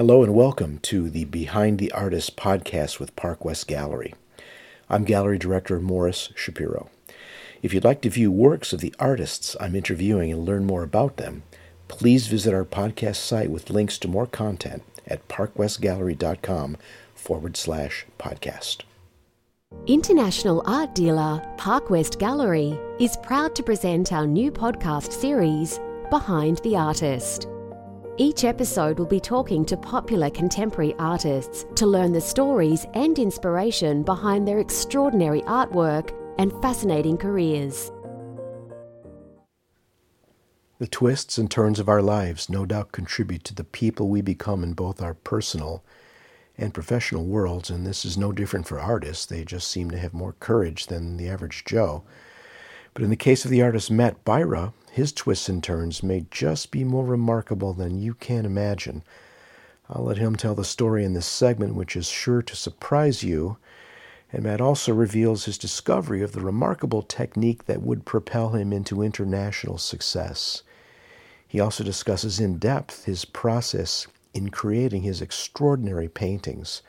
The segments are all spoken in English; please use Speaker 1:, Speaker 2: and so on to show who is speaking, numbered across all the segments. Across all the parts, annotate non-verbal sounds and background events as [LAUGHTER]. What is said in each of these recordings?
Speaker 1: Hello and welcome to the Behind the Artist podcast with Park West Gallery. I'm Gallery Director Morris Shapiro. If you'd like to view works of the artists I'm interviewing and learn more about them, please visit our podcast site with links to more content at parkwestgallery.com forward slash podcast.
Speaker 2: International art dealer Park West Gallery is proud to present our new podcast series, Behind the Artist. Each episode will be talking to popular contemporary artists to learn the stories and inspiration behind their extraordinary artwork and fascinating careers.
Speaker 1: The twists and turns of our lives no doubt contribute to the people we become in both our personal and professional worlds, and this is no different for artists. They just seem to have more courage than the average Joe. But in the case of the artist Matt Beyrer, his twists and turns may just be more remarkable than you can imagine. I'll let him tell the story in this segment, which is sure to surprise you. And Matt also reveals his discovery of the remarkable technique that would propel him into international success. He also discusses in depth his process in creating his extraordinary paintings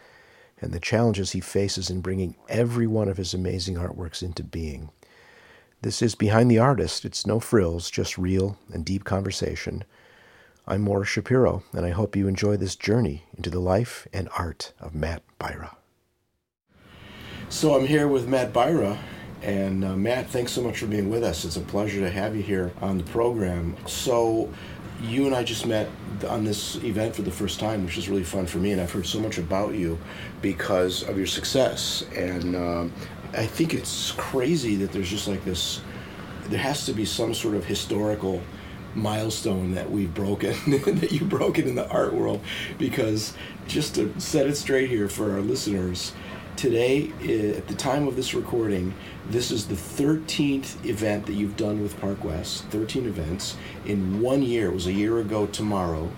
Speaker 1: and the challenges he faces in bringing every one of his amazing artworks into being. This is Behind the Artist. It's no frills, just real and deep conversation. I'm Morris Shapiro, and I hope you enjoy this journey into the life and art of Matt Beyrer. So I'm here with Matt Beyrer, and uh, Matt, thanks so much for being with us. It's a pleasure to have you here on the program. So you and I just met on this event for the first time, which is really fun for me, and I've heard so much about you because of your success. And um, I think it's crazy that there's just like this. There has to be some sort of historical milestone that we've broken [LAUGHS] that you've broken in the art world because just to set it straight here for our listeners today eh, at the time of this recording this is the 13th event that you've done with park west 13 events in one year it was a year ago tomorrow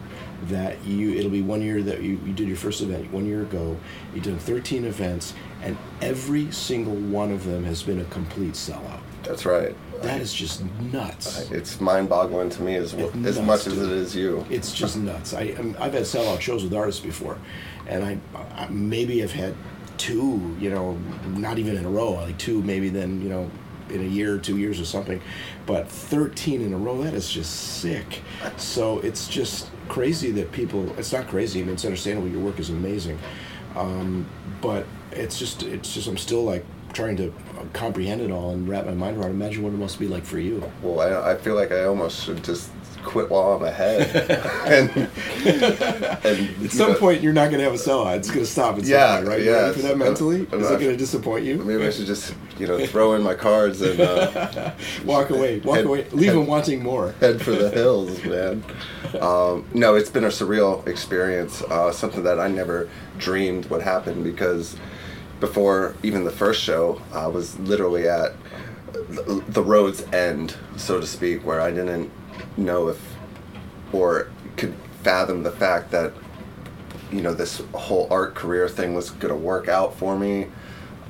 Speaker 1: that you it'll be one year that you, you did your first event one year ago you did 13 events and every single one of them has been a complete sellout
Speaker 3: that's right
Speaker 1: that is just nuts.
Speaker 3: It's mind-boggling to me as well, as much as it is you.
Speaker 1: It's just nuts. I I have had sellout shows with artists before, and I, I maybe have had two. You know, not even in a row. Like two, maybe then you know in a year or two years or something. But 13 in a row, that is just sick. So it's just crazy that people, it's not crazy, I mean, it's understandable, your work is amazing. Um, but it's just, it's just, I'm still like trying to comprehend it all and wrap my mind around. Imagine what it must be like for you.
Speaker 3: Well, I, I feel like I almost should just quit while I'm ahead. [LAUGHS] and,
Speaker 1: and, at some know, point, you're not going to have a sellout. It's going to stop at
Speaker 3: yeah,
Speaker 1: point, right?
Speaker 3: Yeah.
Speaker 1: for that mentally? Is it going to disappoint you?
Speaker 3: Maybe I should just, you know, throw in my cards and uh, [LAUGHS]
Speaker 1: walk away. Walk head, away. Leave head, them wanting more.
Speaker 3: Head for the [LAUGHS] hills, man. Um, no, it's been a surreal experience. Uh, something that I never dreamed would happen because before even the first show, I was literally at the road's end, so to speak, where I didn't know if or could fathom the fact that you know this whole art career thing was going to work out for me.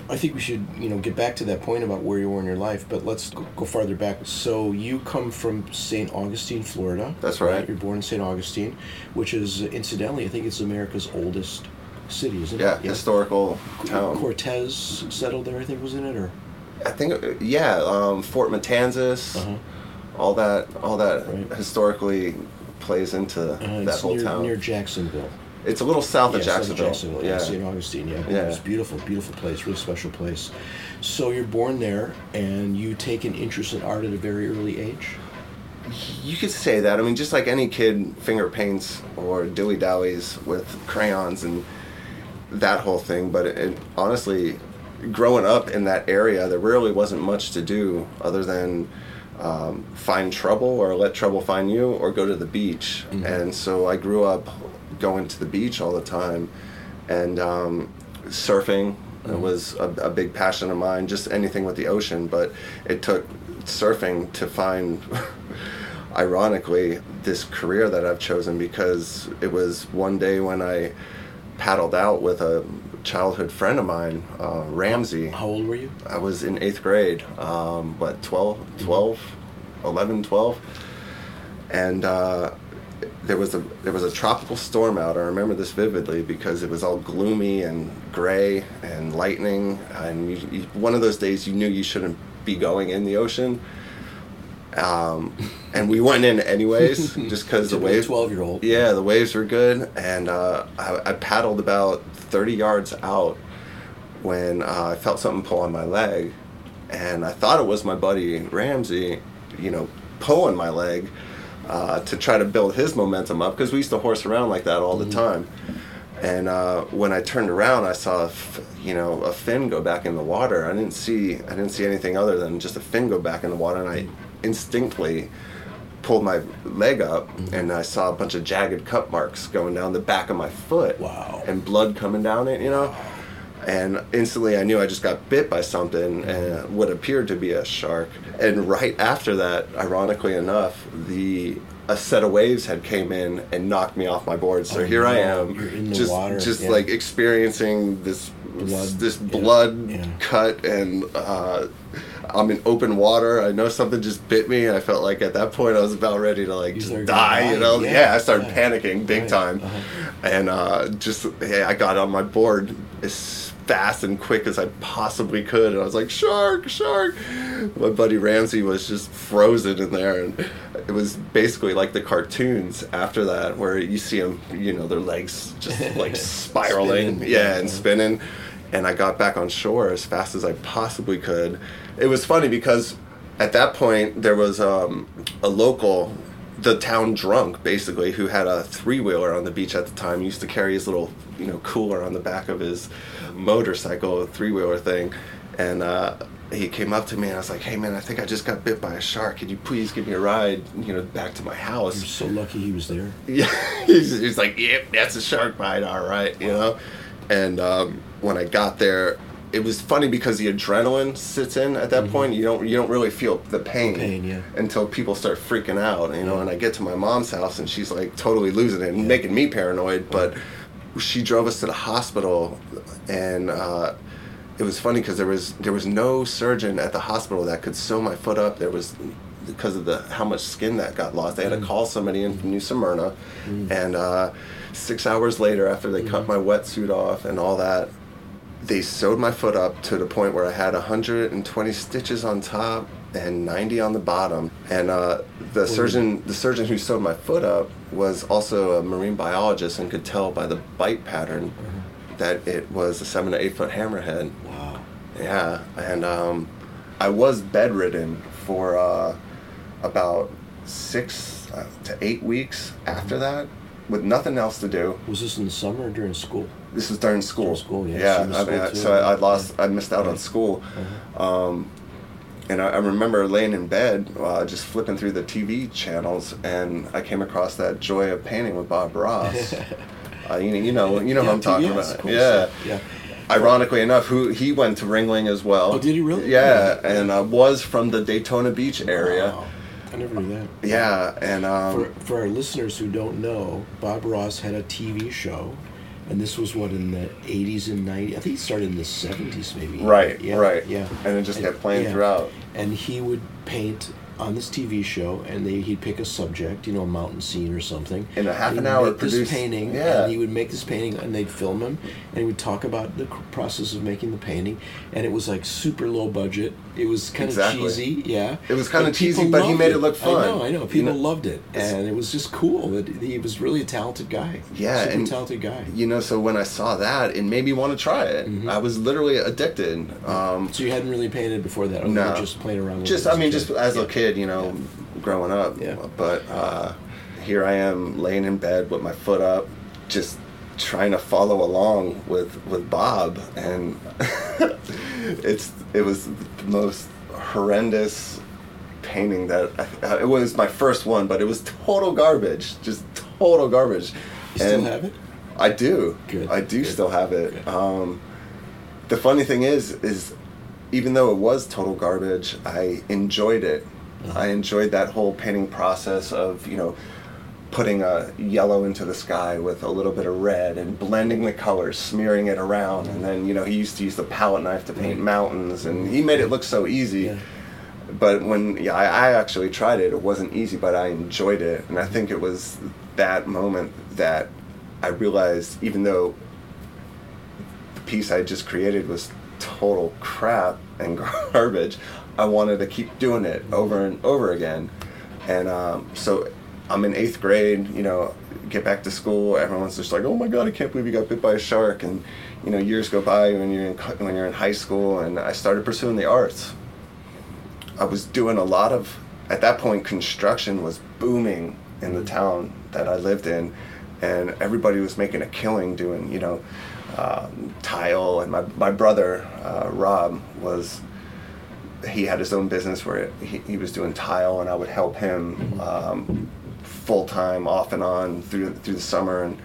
Speaker 1: I think we should, you know, get back to that point about where you were in your life, but let's go, farther back. So you come from St. Augustine, Florida.
Speaker 3: That's right. right.
Speaker 1: You're born in St. Augustine, which is incidentally, I think it's America's oldest city, isn't
Speaker 3: yeah, it? Yeah, historical town.
Speaker 1: Cortez settled there, I think, was in it, or?
Speaker 3: I think, yeah, um, Fort Matanzas. Uh-huh all that all that right. historically plays into uh, that whole
Speaker 1: near,
Speaker 3: town.
Speaker 1: Near Jacksonville.
Speaker 3: It's a little south
Speaker 1: yeah,
Speaker 3: of Jacksonville.
Speaker 1: Jacksonville. Yeah, St. Augustine. Yeah. yeah, it's beautiful, beautiful place, really special place. So you're born there, and you take an interest in art at a very early age.
Speaker 3: You could say that. I mean, just like any kid finger paints or dilly dallies with crayons and that whole thing. But it, it, honestly, growing up in that area, there really wasn't much to do other than um, find trouble or let trouble find you or go to the beach. Mm-hmm. And so I grew up going to the beach all the time and um, surfing mm-hmm. was a, a, big passion of mine, just anything with the ocean. But it took surfing to find, [LAUGHS] ironically, this career that I've chosen because it was one day when I paddled out with a childhood friend of mine, uh, Ramsey.
Speaker 1: How old were you?
Speaker 3: I was in eighth grade, um, what, 12, 12, 11, 12. And uh, there was a there was a tropical storm out. I remember this vividly because it was all gloomy and gray and lightning. And you, you, one of those days you knew you shouldn't be going in the ocean. Um, and we went in anyways, [LAUGHS] just because the waves.
Speaker 1: Twelve year old.
Speaker 3: Yeah, the waves were good, and uh, I, I paddled about thirty yards out when uh, I felt something pull on my leg, and I thought it was my buddy Ramsey, you know, pulling my leg uh, to try to build his momentum up because we used to horse around like that all the time. And uh, when I turned around, I saw, a f- you know, a fin go back in the water. I didn't see, I didn't see anything other than just a fin go back in the water, and I instinctively pulled my leg up, and I saw a bunch of jagged cut marks going down the back of my foot.
Speaker 1: Wow.
Speaker 3: And blood coming down it, you know. And instantly, I knew I just got bit by something, and what appeared to be a shark. And right after that, ironically enough, the a set of waves had came in and knocked me off my board. So
Speaker 1: Oh,
Speaker 3: here I am,
Speaker 1: You're in the
Speaker 3: just
Speaker 1: water,
Speaker 3: just
Speaker 1: yeah.
Speaker 3: like experiencing this
Speaker 1: Blood,
Speaker 3: this blood
Speaker 1: yeah.
Speaker 3: cut, and uh, I'm in open water. I know something just bit me. I felt like at that point I was about ready to like
Speaker 1: You
Speaker 3: just die. You know?
Speaker 1: yeah,
Speaker 3: Yeah, I started
Speaker 1: yeah.
Speaker 3: panicking big
Speaker 1: Right,
Speaker 3: time,
Speaker 1: uh-huh.
Speaker 3: and uh, just yeah, I got on my board as fast and quick as I possibly could, and I was like, "Shark, shark!" My buddy Ramsey was just frozen in there, and it was basically like the cartoons after that, where you see them, you know, their legs just [LAUGHS] like spiraling,
Speaker 1: Spinning,
Speaker 3: yeah,
Speaker 1: yeah.
Speaker 3: and spinning. And I got back on shore as fast as I possibly could. It was funny because at that point there was um, a local the town drunk basically who had a three wheeler on the beach at the time he used to carry his little you know cooler on the back of his motorcycle three wheeler thing. And uh, he came up to me and I was like hey man I think I just got bit by a shark. Could you please give me a ride you know back to my house?
Speaker 1: You're so lucky he was there. [LAUGHS]
Speaker 3: yeah, he's, he's like, yep, that's a shark bite, all right, you know. And um, when I got there, it was funny because the adrenaline sits in at that point. You don't you don't really feel the pain,
Speaker 1: Mm-hmm. pain, yeah.
Speaker 3: until people start freaking out, you know. And I get to my mom's house and she's like totally losing it and making me paranoid. But she drove us to the hospital, and uh, it was funny because there was there was no surgeon at the hospital that could sew my foot up. There was because of the how much skin that got lost. They had to call somebody in from New Smyrna, and uh, six hours later, after they cut my wetsuit off and all that, they sewed my foot up to the point where I had 120 stitches on top and 90 on the bottom. And uh, the surgeon, the surgeon who sewed my foot up, was also a marine biologist and could tell by the bite pattern that it was a seven to eight foot hammerhead.
Speaker 1: Wow.
Speaker 3: Yeah, and um, I was bedridden for uh, about six uh, to eight weeks after that, with nothing else to do.
Speaker 1: Was this in the summer or during school?
Speaker 3: This was during school.
Speaker 1: During school, yeah.
Speaker 3: Yeah,
Speaker 1: So
Speaker 3: I mean, I- so I, I lost, I missed out on school. Um, and I, I remember laying in bed, uh, just flipping through the TV channels, and I came across that Joy of Painting with Bob Ross. [LAUGHS] uh, you, know- you know, you know who I'm talking about.
Speaker 1: cool
Speaker 3: yeah.
Speaker 1: stuff. Yeah.
Speaker 3: Ironically enough, who he went to Ringling as well.
Speaker 1: Oh, did he really?
Speaker 3: Yeah, and uh, was from the Daytona Beach area.
Speaker 1: Wow. I never knew that.
Speaker 3: Yeah, and um,
Speaker 1: For, for our listeners who don't know, Bob Ross had a TV show, and this was what in the 80s and 90s. I think he started in the 70s, maybe.
Speaker 3: Right,
Speaker 1: yeah,
Speaker 3: right.
Speaker 1: Yeah.
Speaker 3: And it just kept playing throughout.
Speaker 1: And he would paint on this TV show, and they, he'd pick a subject, you know, a mountain scene or something.
Speaker 3: In a half an hour,
Speaker 1: make this
Speaker 3: produce-
Speaker 1: painting,
Speaker 3: yeah.
Speaker 1: and he would make this painting, and they'd film him, and he would talk about the process of making the painting, and it was like super low budget. It was kind
Speaker 3: Exactly.
Speaker 1: of cheesy, yeah.
Speaker 3: It was kinda cheesy, but he made it look fun.
Speaker 1: I know, I know.
Speaker 3: You
Speaker 1: People
Speaker 3: know?
Speaker 1: loved it, and it was just cool that he was really a talented guy.
Speaker 3: Yeah,
Speaker 1: super
Speaker 3: and-
Speaker 1: talented guy.
Speaker 3: you know, so when I saw that, it made me want to try it.
Speaker 1: Mm-hmm.
Speaker 3: I was literally addicted. Um,
Speaker 1: So you hadn't really painted before that,
Speaker 3: No.
Speaker 1: just playing around with
Speaker 3: just,
Speaker 1: it
Speaker 3: I mean, just as
Speaker 1: Yeah.
Speaker 3: a kid, you know, growing up.
Speaker 1: Yeah.
Speaker 3: But uh, here I am, laying in bed with my foot up, just trying to follow along with with Bob, and [LAUGHS] it's it was the most horrendous painting that I, it was my first one, but it was total garbage, just total garbage.
Speaker 1: You still have it?
Speaker 3: I do.
Speaker 1: Good,
Speaker 3: I do
Speaker 1: good,
Speaker 3: still have it. Um, the funny thing is, is even though it was total garbage, I enjoyed it.
Speaker 1: Uh-huh.
Speaker 3: I enjoyed that whole painting process of you know putting a yellow into the sky with a little bit of red and blending the colors, smearing it around, and then you know he used to use the palette knife to paint mountains, and he made it look so easy.
Speaker 1: Yeah.
Speaker 3: but when yeah, I, I actually tried it. It wasn't easy, but I enjoyed it, and I think it was that moment that I realized, even though the piece I just created was total crap and [LAUGHS] garbage, I wanted to keep doing it over and over again, and um, so I'm in eighth grade. You know, get back to school. Everyone's just like, "Oh my god, I can't believe you got bit by a shark!" And you know, years go by when you're in when you're in high school, and I started pursuing the arts. I was doing a lot of at that point construction was booming in the town that I lived in, and everybody was making a killing doing you know um, tile. And my my brother uh, Rob was he had his own business where he, he was doing tile, and I would help him um, full time, off and on through through the summer, and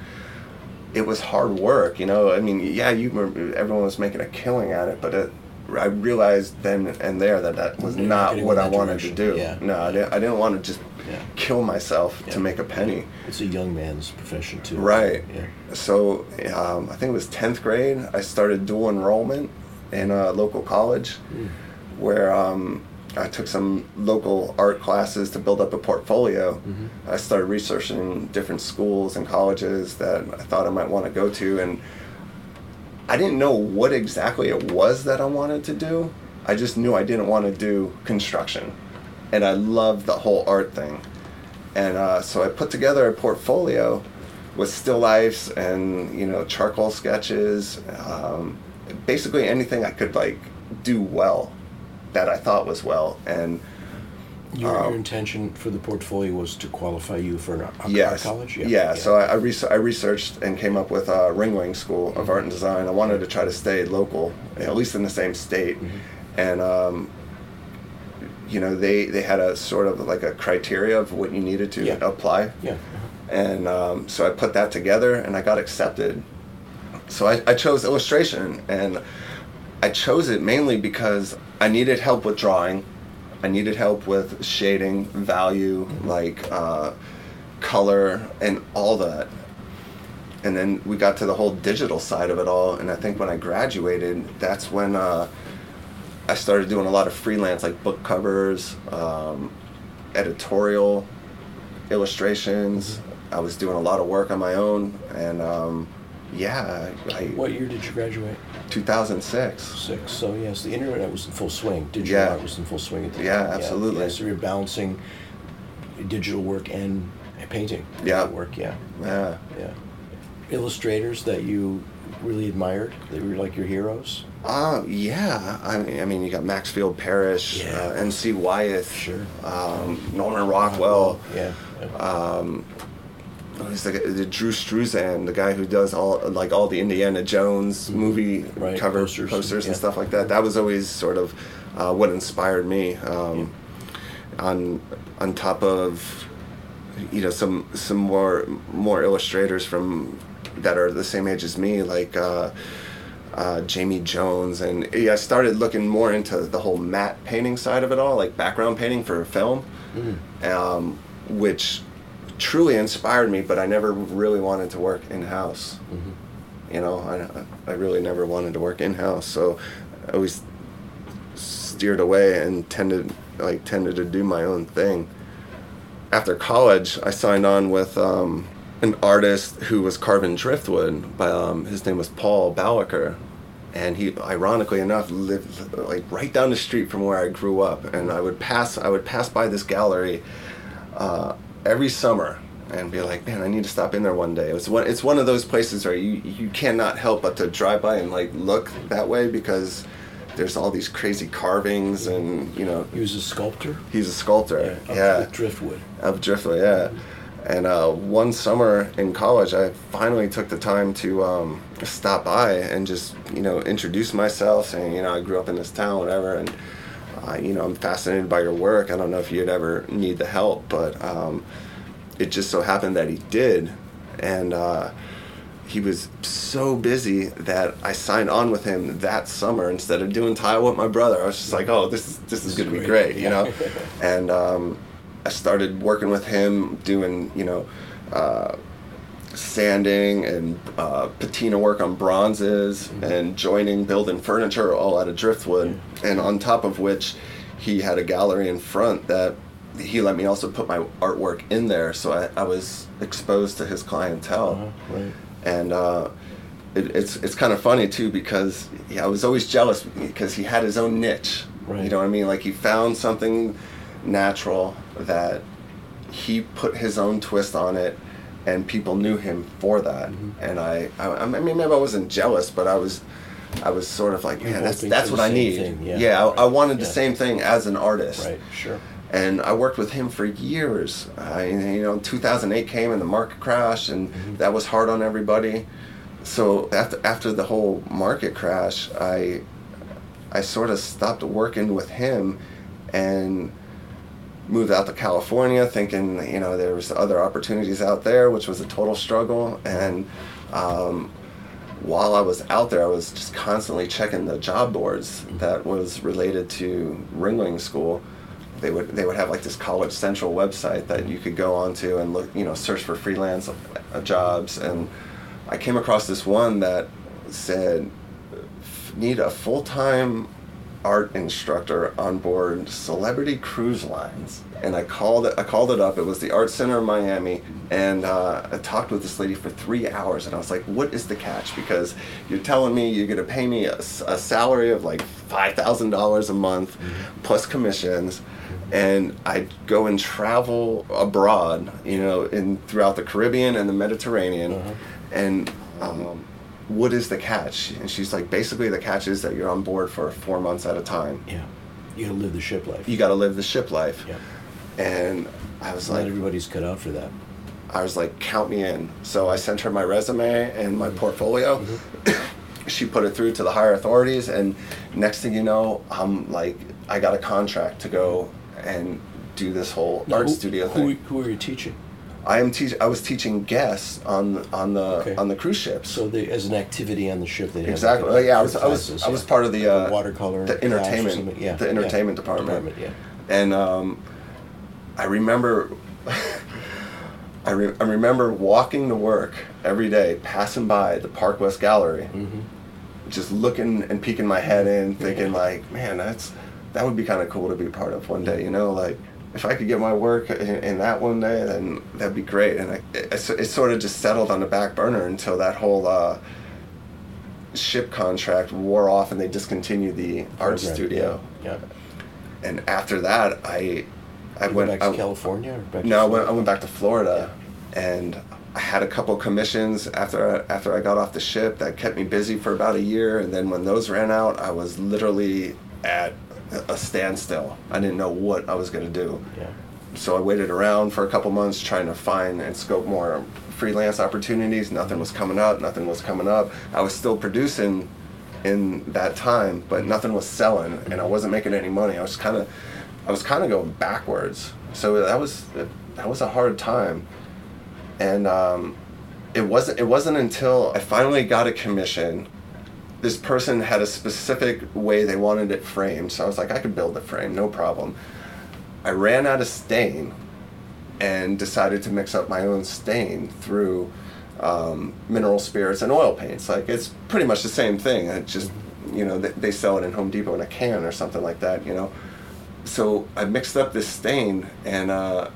Speaker 3: it was hard work. You know, I mean, yeah, you were, everyone was making a killing at it, but it, I realized then and there that that was
Speaker 1: You're
Speaker 3: not what I wanted to do.
Speaker 1: Yeah.
Speaker 3: No, I didn't, I didn't want to just
Speaker 1: Yeah.
Speaker 3: kill myself
Speaker 1: Yeah.
Speaker 3: to make a penny.
Speaker 1: It's a young man's profession too.
Speaker 3: Right.
Speaker 1: Yeah.
Speaker 3: So um, I think it was 10th grade, I started dual enrollment in a local college where um, I took some local art classes to build up a portfolio. I started researching different schools and colleges that I thought I might want to go to. And I didn't know what exactly it was that I wanted to do. I just knew I didn't want to do construction. And I loved the whole art thing. And uh, so I put together a portfolio with still lifes and you know charcoal sketches, um, basically anything I could like do well, that I thought was well. And
Speaker 1: Your,
Speaker 3: Um,
Speaker 1: your intention for the portfolio was to qualify you for an art art
Speaker 3: yes,
Speaker 1: college.
Speaker 3: yeah. yeah. So I I, res- I researched and came up with uh, Ringling School of Art and Design. I wanted to try to stay local, at least in the same state, and. Um, you know, they, they had a sort of like a criteria of what you needed to
Speaker 1: Yeah.
Speaker 3: apply.
Speaker 1: yeah.
Speaker 3: and um, so I put that together and I got accepted. So I, I chose illustration and I chose it mainly because I needed help with drawing, I needed help with shading, value, like uh, color, and all that. And then we got to the whole digital side of it all, and I think when I graduated, that's when uh, I started doing a lot of freelance, like book covers, um, editorial illustrations. I was doing a lot of work on my own, and um, yeah, I,
Speaker 1: What year did you graduate?
Speaker 3: 2006.
Speaker 1: Six. So yes, the internet was in full swing. Digital
Speaker 3: Yeah.
Speaker 1: art was in full swing at the
Speaker 3: Yeah,
Speaker 1: time.
Speaker 3: absolutely.
Speaker 1: Yeah, so you're balancing digital work and painting.
Speaker 3: Yeah.
Speaker 1: Work. Yeah.
Speaker 3: Yeah.
Speaker 1: Yeah. Illustrators that you really admired, that were like your heroes.
Speaker 3: Uh, yeah. I mean, I mean, you got Maxfield Parrish,
Speaker 1: Yeah.
Speaker 3: uh, N.C. Wyeth,
Speaker 1: Sure.
Speaker 3: um, Norman Rockwell.
Speaker 1: Yeah. yeah.
Speaker 3: He's the, the Drew Struzan, the guy who does all like all the Indiana Jones movie.
Speaker 1: Right,
Speaker 3: cover
Speaker 1: posters
Speaker 3: posters,
Speaker 1: and- yeah.
Speaker 3: stuff like that. That was always sort of uh, what inspired me. Um, On on top of you know some some more more illustrators from that are the same age as me, like. Uh, uh, Jamie Jones, and yeah, I started looking more into the whole matte painting side of it all, like background painting for film, um, which truly inspired me. But I never really wanted to work in house. You know, I, I really never wanted to work in house, so I always steered away and tended like tended to do my own thing. After college, I signed on with um, an artist who was carving driftwood. By um, his name was Paul Ballacher, and he, ironically enough, lived like right down the street from where I grew up. And I would pass, I would pass by this gallery uh, every summer and be like, man, I need to stop in there one day. It's one, it's one of those places where you you cannot help but to drive by and like look that way because there's all these crazy carvings and you know
Speaker 1: He was a sculptor.
Speaker 3: he's a sculptor. Yeah,
Speaker 1: with driftwood.
Speaker 3: of Driftwood, yeah. And uh, one summer in college, I finally took the time to um, stop by and just, you know, introduce myself, saying, you know, I grew up in this town, whatever, and, uh, you know, I'm fascinated by your work. I don't know if you'd ever need the help, but um, it just so happened that he did. And uh, he was so busy that I signed on with him that summer instead of doing tile with my brother. I was just like, oh, this is this is gonna be
Speaker 1: great.
Speaker 3: great, you know. [LAUGHS] and um, I started working with him, doing you know, uh, sanding and uh, patina work on bronzes, and joining, building furniture all out of driftwood. And on top of which, he had a gallery in front that he let me also put my artwork in there, so I, I was exposed to his clientele,
Speaker 1: Uh-huh, right.
Speaker 3: and uh, it, it's it's kind of funny too because yeah, I was always jealous because he had his own niche.
Speaker 1: Right.
Speaker 3: You know what I mean? Like he found something natural that he put his own twist on it, and people knew him for that.
Speaker 1: Mm-hmm.
Speaker 3: And I, I, I mean, maybe I wasn't jealous, but I was. I was sort of like, man, that's that's what I need.
Speaker 1: thing, yeah.
Speaker 3: I, I wanted the same thing as an artist
Speaker 1: Right. Sure.
Speaker 3: and I worked with him for years. I, you know, 2008 came and the market crashed, and that was hard on everybody. So after after the whole market crash, I I sort of stopped working with him, and moved out to California, thinking you know there was other opportunities out there, which was a total struggle. And um, while I was out there, I was just constantly checking the job boards that was related to ringling school. They would they would have like this College Central website that you could go onto and look, you know, search for freelance uh, jobs. And I came across this one that said need a full time art instructor on board Celebrity Cruise Lines. And I called it. I called it up. It was the Art Center in Miami, and uh, I talked with this lady for three hours. And I was like, "What is the catch? Because you're telling me you're going to pay me a salary of like five thousand dollars a month, plus commissions." And I'd go and travel abroad, you know, in throughout the Caribbean and the Mediterranean,
Speaker 1: Uh-huh.
Speaker 3: and um, what is the catch? And she's like, basically, the catch is that you're on board for four months at a time.
Speaker 1: Yeah. You gotta live the ship life.
Speaker 3: You got to live the ship life.
Speaker 1: Yeah.
Speaker 3: And I was
Speaker 1: Not
Speaker 3: like,
Speaker 1: everybody's cut out for that.
Speaker 3: I was like, count me in. So I sent her my resume and my mm-hmm. portfolio. Mm-hmm. [COUGHS] she put it through to the higher authorities, and next thing you know, I'm like, I got a contract to go and do this whole
Speaker 1: Now,
Speaker 3: art
Speaker 1: who,
Speaker 3: studio
Speaker 1: who,
Speaker 3: thing.
Speaker 1: Who are you teaching?
Speaker 3: I am teach. I was teaching guests on on the
Speaker 1: Okay.
Speaker 3: on the cruise ships.
Speaker 1: So they, as an activity on the ship, they
Speaker 3: Exactly.
Speaker 1: like
Speaker 3: Oh, yeah, I was- I was-
Speaker 1: classes,
Speaker 3: I was part of the,
Speaker 1: Like a
Speaker 3: uh,
Speaker 1: watercolor,
Speaker 3: the entertainment-
Speaker 1: yeah,
Speaker 3: the
Speaker 1: yeah.
Speaker 3: entertainment department.
Speaker 1: yeah.
Speaker 3: and um, I remember, [LAUGHS] I, re- I remember walking to work every day, passing by the Park West Gallery,
Speaker 1: Mm-hmm.
Speaker 3: just looking and peeking my head in, thinking like, man, that's that would be kind of cool to be part of one day. You know, like if I could get my work in, in that one day, then that'd be great. And I, it, it sort of just settled on the back burner until that whole. Uh, ship contract wore off and they discontinued the art
Speaker 1: Program,
Speaker 3: studio
Speaker 1: Yeah. yeah.
Speaker 3: and after that i i
Speaker 1: You
Speaker 3: went
Speaker 1: back to
Speaker 3: I-
Speaker 1: California or back to
Speaker 3: no I went? I went back to florida and i had a couple commissions after after i got off the ship that kept me busy for about a year and then when those ran out i was literally at a standstill i didn't know what i was going to do
Speaker 1: Yeah.
Speaker 3: so I waited around for a couple months trying to find and scope more freelance opportunities. Nothing was coming up. Nothing was coming up. I was still producing in that time, but nothing was selling, and I wasn't making any money. I was kind of, I was kind of going backwards. So that was that was a hard time, and um, it wasn't it wasn't until I finally got a commission. This person had a specific way they wanted it framed, so I was like, I could build the frame, no problem. I ran out of stain and decided to mix up my own stain through um, mineral spirits and oil paints. Like it's pretty much the same thing. It just you know they, they sell it in Home Depot in a can or something like that. You know, so I mixed up this stain and uh,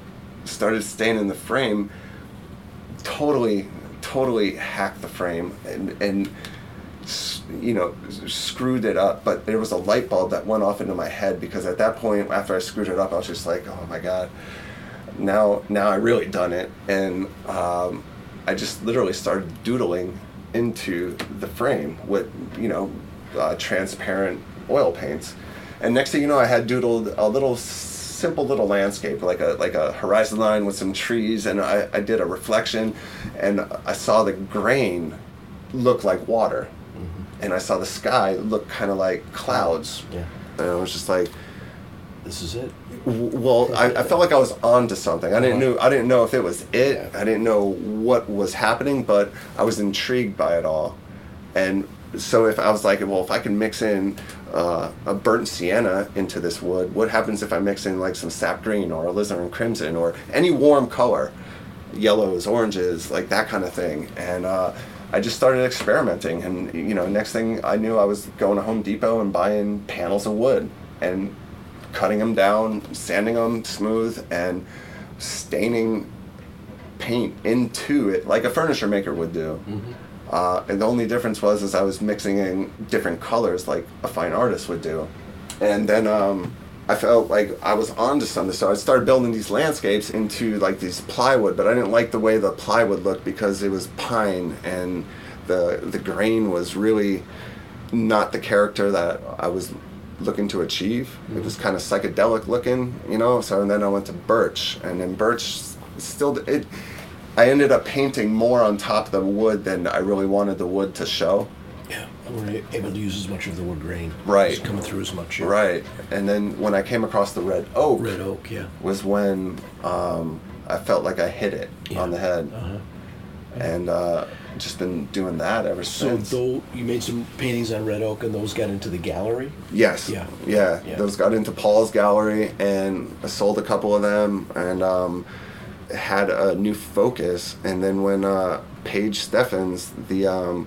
Speaker 3: started staining the frame. Totally, totally hacked the frame and and you know screwed it up but there was a light bulb that went off into my head because at that point after i screwed it up i was just like oh my god. Now now i really done it and um, i just literally started doodling into the frame with you know uh, transparent oil paints. And next thing you know i had doodled a little simple little landscape like a like a horizon line with some trees and i, I did a reflection and i saw the grain look like water and I saw the sky look kind of like clouds.
Speaker 1: Yeah.
Speaker 3: And I was just like,
Speaker 1: This is it.
Speaker 3: well, I, I felt like I was onto something. I didn't
Speaker 1: Uh-huh.
Speaker 3: know I didn't know if it was it.
Speaker 1: Yeah.
Speaker 3: I didn't know what was happening, but I was intrigued by it all. And so if I was like, well, if I can mix in uh, a burnt sienna into this wood, what happens if I mix in like some sap green or alizarin crimson or any warm color, yellows, oranges, like that kind of thing. And uh, I just started experimenting, and you know, next thing I knew, I was going to Home Depot and buying panels of wood and cutting them down, sanding them smooth, and staining paint into it like a furniture maker would do. Uh, and the only difference was is I was mixing in different colors like a fine artist would do. And then um, I felt like I was onto something, so I started building these landscapes into like these plywood. But I didn't like the way the plywood looked because it was pine and the the grain was really not the character that I was looking to achieve. It mm-hmm. was kind of psychedelic looking, you know. So and then I went to birch, and then birch still it. I ended up painting more on top of the wood than I really wanted the wood to show.
Speaker 1: Yeah, we weren't able to use as much of the wood grain.
Speaker 3: Right.
Speaker 1: It's coming through as much. yeah.
Speaker 3: Right. And then when I came across the red oak,
Speaker 1: Red oak, yeah.
Speaker 3: was when um, I felt like I hit it
Speaker 1: Yeah.
Speaker 3: on the head,
Speaker 1: Uh-huh.
Speaker 3: and uh, just been doing that ever
Speaker 1: So
Speaker 3: since.
Speaker 1: though you made some paintings on red oak, and those got into the gallery.
Speaker 3: Yes.
Speaker 1: Yeah.
Speaker 3: yeah.
Speaker 1: Yeah.
Speaker 3: Those got into Paul's gallery, and I sold a couple of them, and um, had a new focus. And then when uh, Paige Steffens, the um,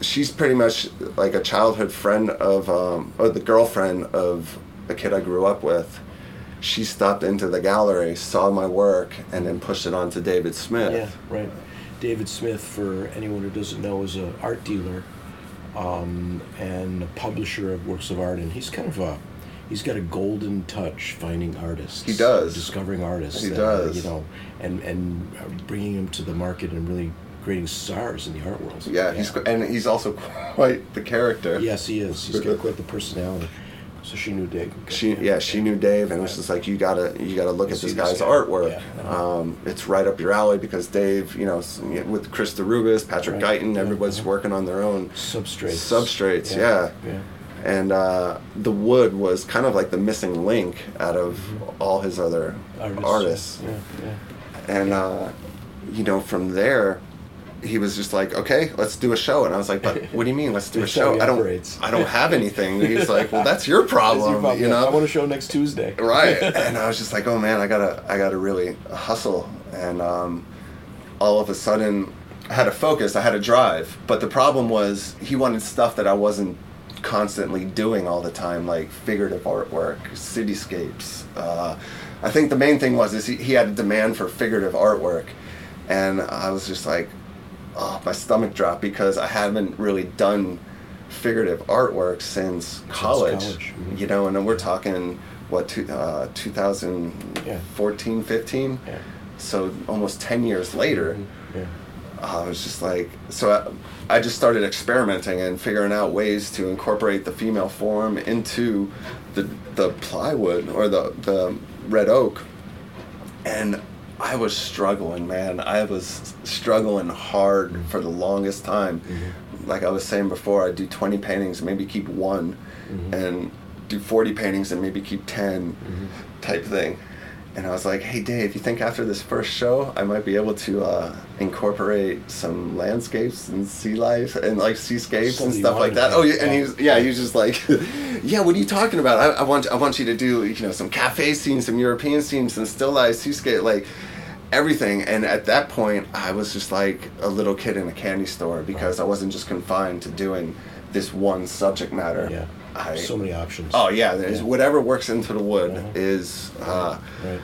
Speaker 3: she's pretty much like a childhood friend of, um, or the girlfriend of a kid I grew up with. She stopped into the gallery, saw my work, and then pushed it on to David Smith.
Speaker 1: Yeah, right. David Smith, for anyone who doesn't know, is an art dealer um, and a publisher of works of art, and he's kind of a he's got a golden touch finding artists.
Speaker 3: He does.
Speaker 1: discovering artists.
Speaker 3: He
Speaker 1: that,
Speaker 3: does.
Speaker 1: You know, and and bringing them to the market and really creating stars in the art world.
Speaker 3: Yeah, he's and he's also [LAUGHS] quite the character.
Speaker 1: Yes, he is. He's got quite the personality. So she knew Dave.
Speaker 3: She yeah she knew Dave and it was just like you gotta you gotta look at
Speaker 1: See
Speaker 3: this
Speaker 1: this
Speaker 3: guy's
Speaker 1: guy.
Speaker 3: artwork.
Speaker 1: Yeah. Uh-huh.
Speaker 3: Um, it's right up your alley because Dave you know with Chris DeRubeis, Patrick
Speaker 1: Right.
Speaker 3: Guyton,
Speaker 1: Yeah,
Speaker 3: everybody's working on their own
Speaker 1: Substrates.
Speaker 3: substrates. Yeah.
Speaker 1: Yeah.
Speaker 3: And uh, the wood was kind of like the missing link out of all his other
Speaker 1: Artists.
Speaker 3: artists.
Speaker 1: Yeah, yeah.
Speaker 3: And uh, you know from there. He was just like, okay, let's do a show, and I was like, but what do you mean, let's do [LAUGHS] a show? I don't,
Speaker 1: operates.
Speaker 3: I don't have anything. He's like, well, that's your [LAUGHS] problem,
Speaker 1: your problem.
Speaker 3: you know.
Speaker 1: I want to show next Tuesday. [LAUGHS]
Speaker 3: right and i was just like oh man i gotta i gotta really hustle and um, all of a sudden i had a focus i had a drive but the problem was he wanted stuff that i wasn't constantly doing all the time like figurative artwork cityscapes uh, i think the main thing was is he, he had a demand for figurative artwork and i was just like oh my stomach dropped because i haven't really done figurative artwork since college,
Speaker 1: college, mhm.
Speaker 3: you know and then we're talking what two, uh, 2014 15
Speaker 1: Yeah.
Speaker 3: so almost 10 years later
Speaker 1: Yeah.
Speaker 3: I was just like, so I, I just started experimenting and figuring out ways to incorporate the female form into the the plywood or the the red oak, and I was struggling, man. I was struggling hard for the longest time. Like I was saying before, I'd do 20 paintings, maybe keep one, and do 40 paintings and maybe keep 10, type thing. And I was like, hey, Dave, you think after this first show, I might be able to uh, incorporate some landscapes and sea life and like seascapes and stuff like that? Oh, yeah. And he was, yeah, he was just like, [LAUGHS] yeah, what are you talking about? I, I want, I want you to do, you know, some cafe scenes, some European scenes, some still life, seascape, like everything. And at that point, I was just like a little kid in a candy store because I wasn't just confined to doing this one subject matter.
Speaker 1: Yeah.
Speaker 3: I,
Speaker 1: so many options.
Speaker 3: Oh yeah, there's
Speaker 1: Yeah.
Speaker 3: whatever works into the wood
Speaker 1: Uh-huh.
Speaker 3: is uh,
Speaker 1: Right.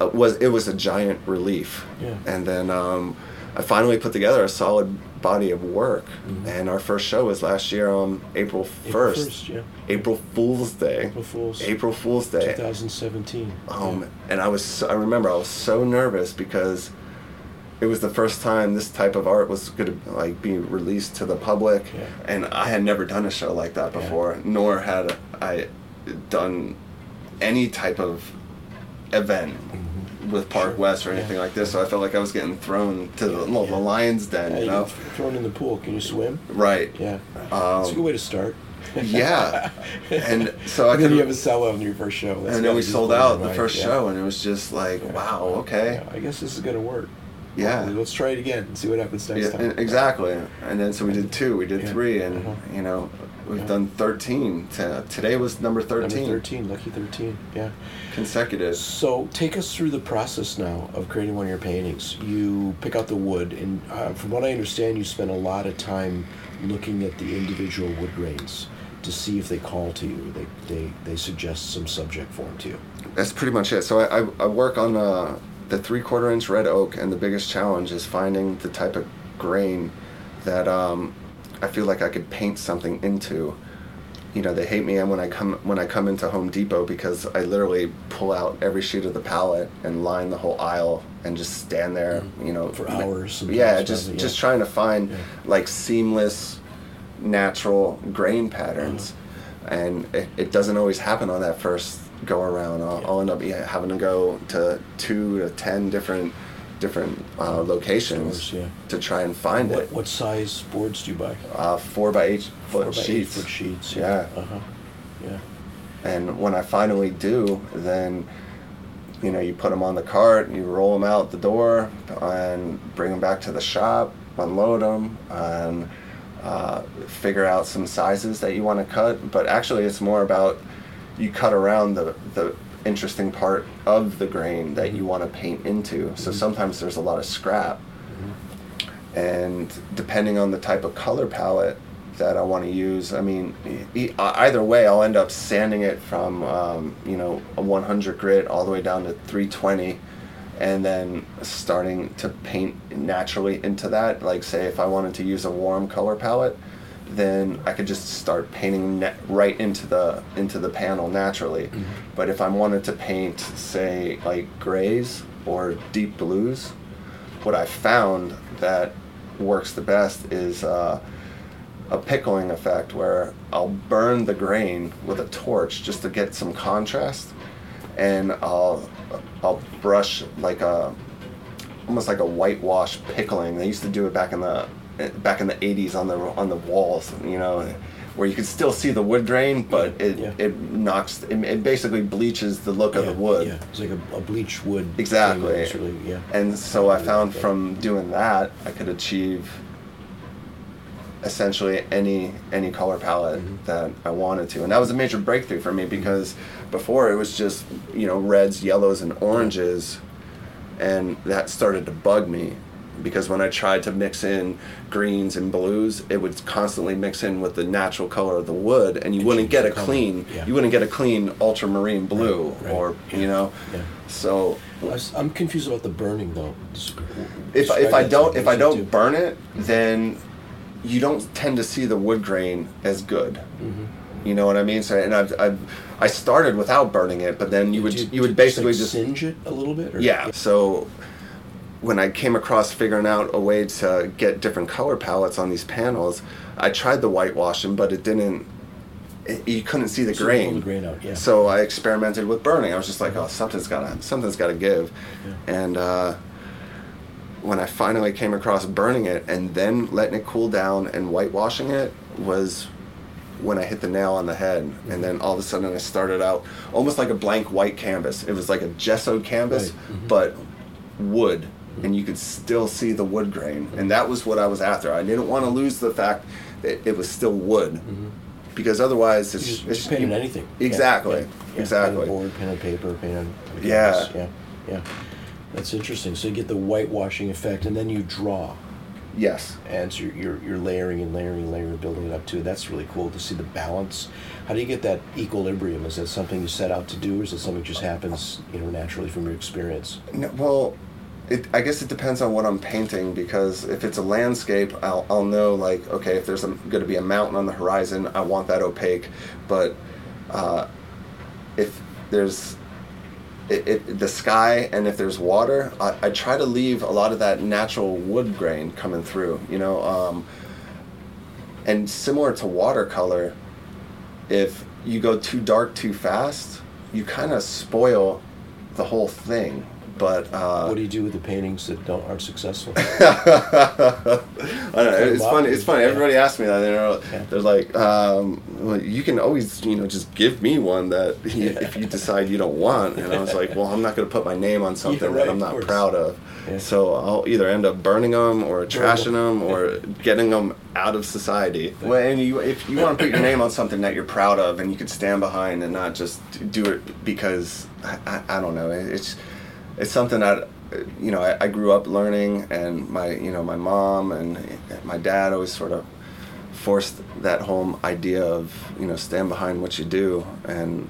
Speaker 3: uh, was it was a giant relief.
Speaker 1: Yeah.
Speaker 3: And then um, I finally put together a solid body of work, and our first show was last year on April
Speaker 1: Mm-hmm. April
Speaker 3: first,
Speaker 1: yeah.
Speaker 3: April Fool's Day.
Speaker 1: April Fool's.
Speaker 3: April Fool's Day.
Speaker 1: 2017.
Speaker 3: Um, and I was so, I remember I was so nervous because it was the first time this type of art was going to like be released to the public,
Speaker 1: Yeah.
Speaker 3: and I had never done a show like that
Speaker 1: Yeah.
Speaker 3: before, nor had I done any type of event with Park. West or
Speaker 1: Yeah.
Speaker 3: anything like this. So I felt like I was getting thrown to the, well,
Speaker 1: Yeah.
Speaker 3: the lion's den,
Speaker 1: Yeah,
Speaker 3: you know?
Speaker 1: thrown in the pool. Can you swim?
Speaker 3: Right.
Speaker 1: Yeah.
Speaker 3: Um,
Speaker 1: it's a good way to start.
Speaker 3: Yeah. [LAUGHS] And so I
Speaker 1: and then
Speaker 3: could
Speaker 1: you have a sellout on your first show. That's
Speaker 3: and then we sold out the first
Speaker 1: Yeah.
Speaker 3: show, and it was just like,
Speaker 1: Yeah.
Speaker 3: wow, okay.
Speaker 1: Yeah, I guess this is gonna work.
Speaker 3: Yeah.
Speaker 1: Let's try it again and see what happens next
Speaker 3: Yeah,
Speaker 1: time.
Speaker 3: exactly. And then so we did two, we did
Speaker 1: Yeah.
Speaker 3: three, and
Speaker 1: Uh-huh.
Speaker 3: you know we've
Speaker 1: Yeah.
Speaker 3: done thirteen. To, today was number thirteen,
Speaker 1: Number 13, lucky 13. Yeah.
Speaker 3: consecutive.
Speaker 1: So take us through the process now of creating one of your paintings. You pick out the wood, and uh, from what I understand, you spend a lot of time looking at the individual wood grains to see if they call to you. They they, they suggest some subject form to you.
Speaker 3: That's pretty much it. So I, I, I work on uh, the three quarter inch red oak, and the biggest challenge is finding the type of grain that um, I feel like I could paint something into. You know, they hate me when I come when I come into Home Depot because I literally pull out every sheet of the pallet and line the whole aisle and just stand there. You know,
Speaker 1: For hours
Speaker 3: Yeah, just
Speaker 1: probably,
Speaker 3: just trying to find
Speaker 1: Yeah.
Speaker 3: like seamless, natural grain patterns,
Speaker 1: Uh-huh.
Speaker 3: and it, it doesn't always happen on that first go around. I'll, I'll end up yeah, having to go to two to ten different different uh, locations
Speaker 1: Stores, yeah.
Speaker 3: to try and find
Speaker 1: What
Speaker 3: it.
Speaker 1: what size boards do you buy?
Speaker 3: Uh, four by eight foot
Speaker 1: Four by eight
Speaker 3: sheets.
Speaker 1: foot sheets.
Speaker 3: Yeah.
Speaker 1: Uh huh. Yeah.
Speaker 3: And when I finally do, then you know you put them on the cart, you roll them out the door, and bring them back to the shop, unload them, and uh, figure out some sizes that you want to cut. But actually, it's more about you cut around the the interesting part of the grain that you mm-hmm. want to paint into. So mm-hmm. sometimes there's a lot of scrap, mm-hmm. and depending on the type of color palette that I want to use, I mean, e- either way, I'll end up sanding it from um, you know a 100 grit all the way down to 320, and then starting to paint naturally into that. Like say, if I wanted to use a warm color palette, then I could just start painting na- right into the into the panel naturally. But if I wanted to paint, say, like grays or deep blues, what I found that works the best is uh, a pickling effect where I'll burn the grain with a torch just to get some contrast, and I'll I'll brush like a almost like a whitewash pickling. They used to do it back in the back in the 80s on the on the walls, you know, where you could still see the wood grain, but it
Speaker 1: Yeah.
Speaker 3: it knocks it, it basically bleaches the look of the wood.
Speaker 1: Yeah. It's like a, a bleach wood.
Speaker 3: Exactly.
Speaker 1: really, yeah.
Speaker 3: And so I found from doing that, I could achieve essentially any any color palette
Speaker 1: Mm-hmm.
Speaker 3: that I wanted to, and that was a major breakthrough for me because before it was just you know reds, yellows, and oranges, and that started to bug me because when I tried to mix in greens and blues, it would constantly mix in with the natural color of the wood, and you
Speaker 1: It
Speaker 3: wouldn't get a
Speaker 1: color.
Speaker 3: clean
Speaker 1: Yeah.
Speaker 3: you wouldn't get a clean ultramarine blue
Speaker 1: Right, right.
Speaker 3: or
Speaker 1: Yeah.
Speaker 3: you know,
Speaker 1: Yeah.
Speaker 3: so
Speaker 1: I was- I'm confused about the burning though.
Speaker 3: If, if I don't if I don't
Speaker 1: does it
Speaker 3: burn it, then you don't tend to see the wood grain as good.
Speaker 1: Mm-hmm.
Speaker 3: You know what I mean? So and I've, I've I started without burning it, but then you would
Speaker 1: Do
Speaker 3: you, would
Speaker 1: just,
Speaker 3: basically
Speaker 1: like,
Speaker 3: just
Speaker 1: singe it a little bit. Or?
Speaker 3: yeah. So when I came across figuring out a way to get different color palettes on these panels, I tried the whitewashing, but it didn't. It, you couldn't see the
Speaker 1: So
Speaker 3: grain.
Speaker 1: the grain out, yeah.
Speaker 3: So I experimented with burning. I was just like, oh, something's gotta something's gotta give, and. uh when I finally came across burning it and then letting it cool down and whitewashing it was when I hit the nail on the head. And then all of a sudden I started out almost like a blank white canvas. It was like a gessoed canvas,
Speaker 1: Right. Mhm.
Speaker 3: but wood. And you could still see the wood grain. And that was what I was after. I didn't want to lose the fact that it was still wood. Mm-hmm. Because otherwise, it's,
Speaker 1: You just,
Speaker 3: it's
Speaker 1: paint on anything.
Speaker 3: Exactly.
Speaker 1: yeah, yeah.
Speaker 3: Exactly.
Speaker 1: Pen board, pen and paper, pen and
Speaker 3: Yeah.
Speaker 1: yeah, yeah. That's interesting. So you get the whitewashing effect, and then you draw,
Speaker 3: Yes.
Speaker 1: and so you're, you're you're layering and layering and layering, building it up too. That's really cool to see the balance. How do you get that equilibrium? Is that something you set out to do, or is it something that just happens, you know, naturally from your experience?
Speaker 3: No, well, it, I guess it depends on what I'm painting because if it's a landscape, I'll, I'll know like okay if there's going to be a mountain on the horizon, I want that opaque. But uh, if there's it, it, the sky and if there's water, I, I try to leave a lot of that natural wood grain coming through. You know, um, and similar to watercolor, if you go too dark too fast, you kind of spoil the whole thing. But uh,
Speaker 1: What do you do with the paintings that don't aren't successful? [LAUGHS]
Speaker 3: I don't know. It's funny. It's funny.
Speaker 1: Yeah.
Speaker 3: Everybody asks me that. They're, they're like, um, well, you can always, you know, just give me one that [LAUGHS] if you decide you don't want. And I was like, well, I'm not going to put my name on [LAUGHS] something
Speaker 1: right,
Speaker 3: that I'm not proud of.
Speaker 1: Yeah.
Speaker 3: So I'll either end up burning them or trashing them or getting them out of society. Well, and you, if you want to put your name on something that you're proud of and you can stand behind and not just do it because I, I, I don't know. It's it's something that you know I, I grew up learning and my you know my mom and my dad always sort of forced that home idea of you know stand behind what you do, and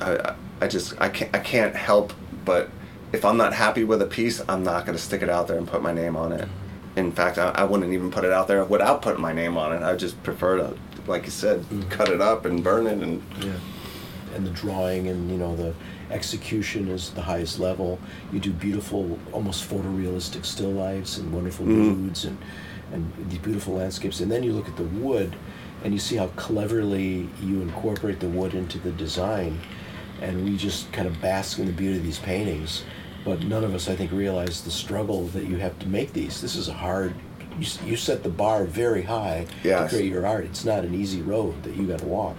Speaker 3: I I just I can't I can't help but if I'm not happy with a piece, I'm not going to stick it out there and put my name on it. In fact, I, I wouldn't even put it out there without putting my name on it. I just prefer to, like you said,
Speaker 1: Mm-hmm.
Speaker 3: cut it up and burn it and
Speaker 1: Yeah. And the drawing and you know the execution is the highest level. You do beautiful, almost photorealistic still lifes and wonderful mm-hmm. moods and and these beautiful landscapes. And then you look at the wood, and you see how cleverly you incorporate the wood into the design. And we just kind of bask in the beauty of these paintings. But none of us, I think, realize the struggle that you have to make these. This is a hard. You, you set the bar very high
Speaker 3: Yes.
Speaker 1: to create your art. It's not an easy road that you got to walk.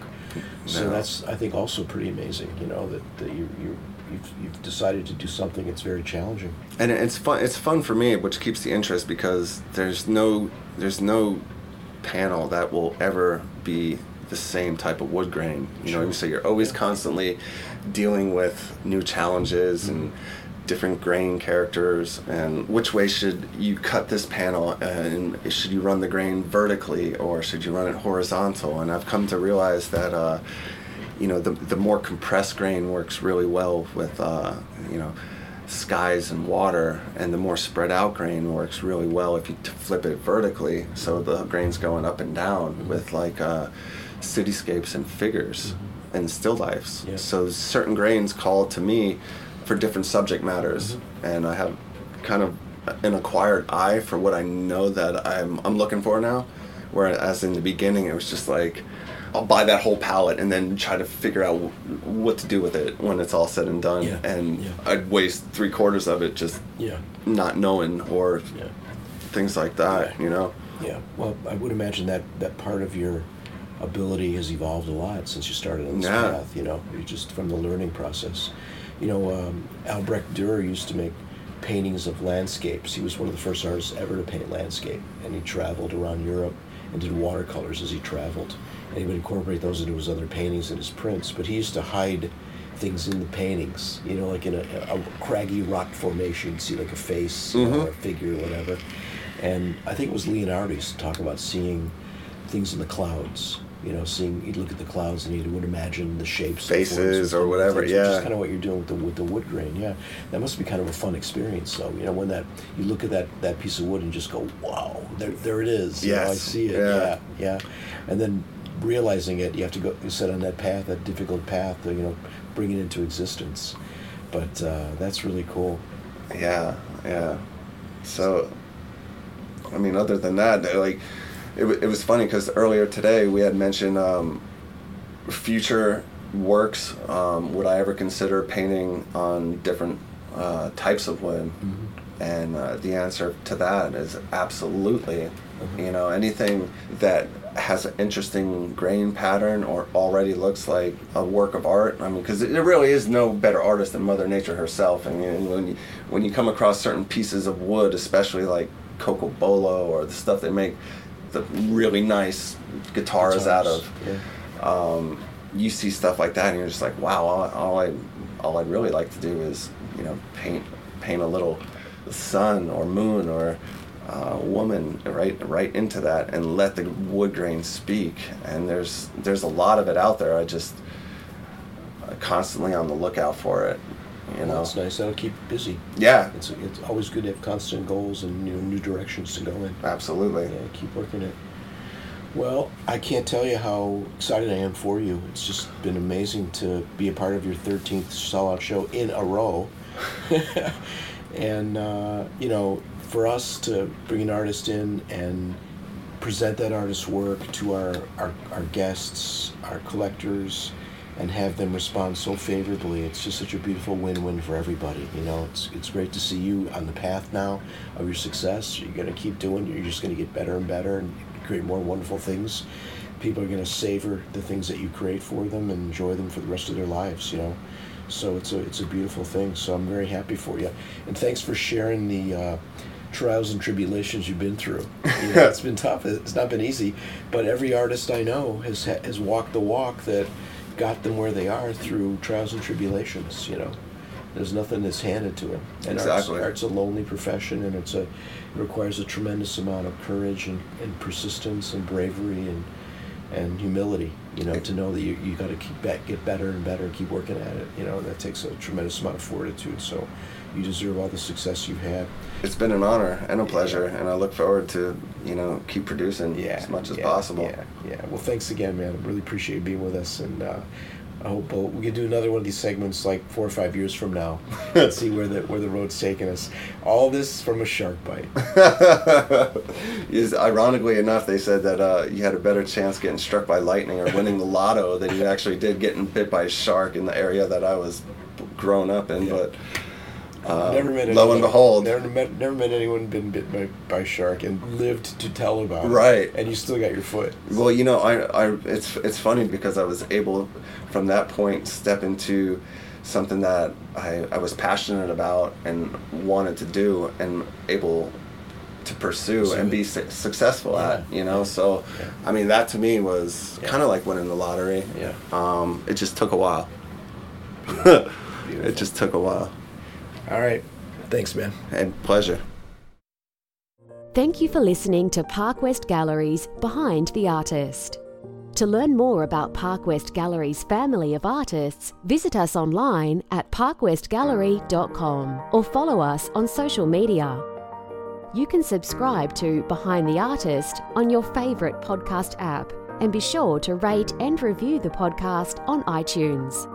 Speaker 1: So
Speaker 3: No.
Speaker 1: that's, I think, also pretty amazing. You know that, that you you you've, you've decided to do something that's very challenging.
Speaker 3: and it's fun it's fun for me which keeps the interest because there's no there's no panel that will ever be the same type of wood grain you know
Speaker 1: Sure.
Speaker 3: so you're always constantly dealing with new challenges and mm-hmm. Different grain characters and which way should you cut this panel and should you run the grain vertically or should you run it horizontal and i've come to realize that uh, you know the, the more compressed grain works really well with uh, you know skies and water and the more spread out grain works really well if you t- flip it vertically so the grain's going up and down with like uh, cityscapes and figures and still lifes
Speaker 1: Yeah.
Speaker 3: so certain grains call to me for different subject matters. Mm-hmm. And i have kind of an acquired eye for what i know that i'm, I'm looking for now. Whereas in the beginning it was just like I'll buy that whole pallet and then try to figure out wh- what to do with it when it's all said and done.
Speaker 1: Yeah,
Speaker 3: And
Speaker 1: yeah.
Speaker 3: I'd waste three quarters of it just
Speaker 1: Yeah,
Speaker 3: not knowing or things like that, you know?
Speaker 1: Yeah, well, I would imagine that that part of your ability has evolved a lot since you started on this
Speaker 3: Yeah.
Speaker 1: path. You know, you just from the learning process. You know, um, Albrecht Dürer used to make paintings of landscapes. He was one of the first artists ever to paint landscape, and he traveled around Europe and did watercolors as he traveled. And he would incorporate those into his other paintings and his prints. But he used to hide things in the paintings. You know, like in a, a craggy rock formation, you'd see like a face or a figure or whatever. And I think it was Leonardo used to talk about seeing things in the clouds. You know, seeing you'd look at the clouds and you would imagine the shapes,
Speaker 3: Faces or
Speaker 1: things,
Speaker 3: whatever,
Speaker 1: Which
Speaker 3: yeah.
Speaker 1: is kind of what you're doing with the with the wood grain. Yeah, that must be kind of a fun experience, though. You know, when that you look at that that piece of wood and just go, "Wow, there there it is." You know, I see it.
Speaker 3: yeah.
Speaker 1: Yeah, yeah. And then realizing it, you have to go you set on that path, that difficult path, to, you know, bring it into existence. But uh, that's really cool.
Speaker 3: Yeah, yeah. So, I mean, other than that, like, it, it was funny because earlier today we had mentioned um, future works. Um, would I ever consider painting on different uh, types of wood? And uh, the answer to that is absolutely. You know, anything that has an interesting grain pattern or already looks like a work of art. I mean, because there really is no better artist than Mother Nature herself. I mean, when you when you come across certain pieces of wood, especially like cocobolo or the stuff they make the really nice guitars, out of,
Speaker 1: Yeah.
Speaker 3: um, you see stuff like that and you're just like wow all, all i all i'd really like to do is you know paint paint a little sun or moon or uh, woman right right into that and let the wood grain speak. And there's there's a lot of it out there. I just uh, constantly on the lookout for it you know
Speaker 1: it's nice. That'll keep you busy.
Speaker 3: yeah
Speaker 1: It's, it's always good to have constant goals and you know, new directions to go in.
Speaker 3: absolutely
Speaker 1: Yeah, keep working it. Well, I can't tell you how excited I am for you. It's just been amazing to be a part of your 13th sellout show in a row. [LAUGHS] and, uh, you know, for us to bring an artist in and present that artist's work to our, our, our guests, our collectors, and have them respond so favorably. It's just such a beautiful win-win for everybody. You know, it's it's great to see you on the path now of your success. You're gonna keep doing. You're just gonna get better and better and create more wonderful things. People are gonna savor the things that you create for them and enjoy them for the rest of their lives. You know, so it's a it's a beautiful thing. So I'm very happy for you, and thanks for sharing the. Uh, trials and tribulations you've been through. [LAUGHS] You know, it's been tough. It's not been easy, but every artist I know has has walked the walk that got them where they are through trials and tribulations. You know, There's nothing that's handed to him. And
Speaker 3: Exactly.
Speaker 1: art's, art's a lonely profession, and it's a it requires a tremendous amount of courage and, and persistence and bravery and and humility. You know, to know that you, you got to keep back, get better and better, and keep working at it. You know, and that takes a tremendous amount of fortitude. So, you deserve all the success you've had.
Speaker 3: It's been an honor and a pleasure, and I look forward to you know keep producing
Speaker 1: Yeah,
Speaker 3: as much as
Speaker 1: yeah,
Speaker 3: possible.
Speaker 1: Yeah, yeah. Well, thanks again, man. I really appreciate you being with us, and uh, I hope uh, we can do another one of these segments like four or five years from now [LAUGHS] and see where the where the road's taking us. All this from a shark bite. [LAUGHS]
Speaker 3: is ironically enough, they said that uh, you had a better chance getting struck by lightning or winning the lotto than you actually did getting bit by a shark in the area that I was grown up in.
Speaker 1: Yeah.
Speaker 3: But uh,
Speaker 1: never met
Speaker 3: lo and
Speaker 1: anyone-
Speaker 3: behold,
Speaker 1: never met never met anyone been bit by, by a shark and lived to tell about it.
Speaker 3: Right.
Speaker 1: And you still got your foot.
Speaker 3: Well, you know, I, I, it's, it's funny because I was able, from that point, step into something that I, I was passionate about and wanted to do, and able to pursue and be su- successful at. You know, so
Speaker 1: Yeah.
Speaker 3: I mean, that to me was
Speaker 1: Yeah.
Speaker 3: kind of like winning the lottery.
Speaker 1: Yeah.
Speaker 3: Um, it just took a while. [LAUGHS] It just took a while,
Speaker 1: All right. Thanks, man.
Speaker 3: and pleasure.
Speaker 2: Thank you for listening to Park West Gallery's Behind the Artist. To learn more about Park West Gallery's family of artists, visit us online at parkwestgallery.com or follow us on social media. You can subscribe to Behind the Artist on your favourite podcast app and be sure to rate and review the podcast on iTunes.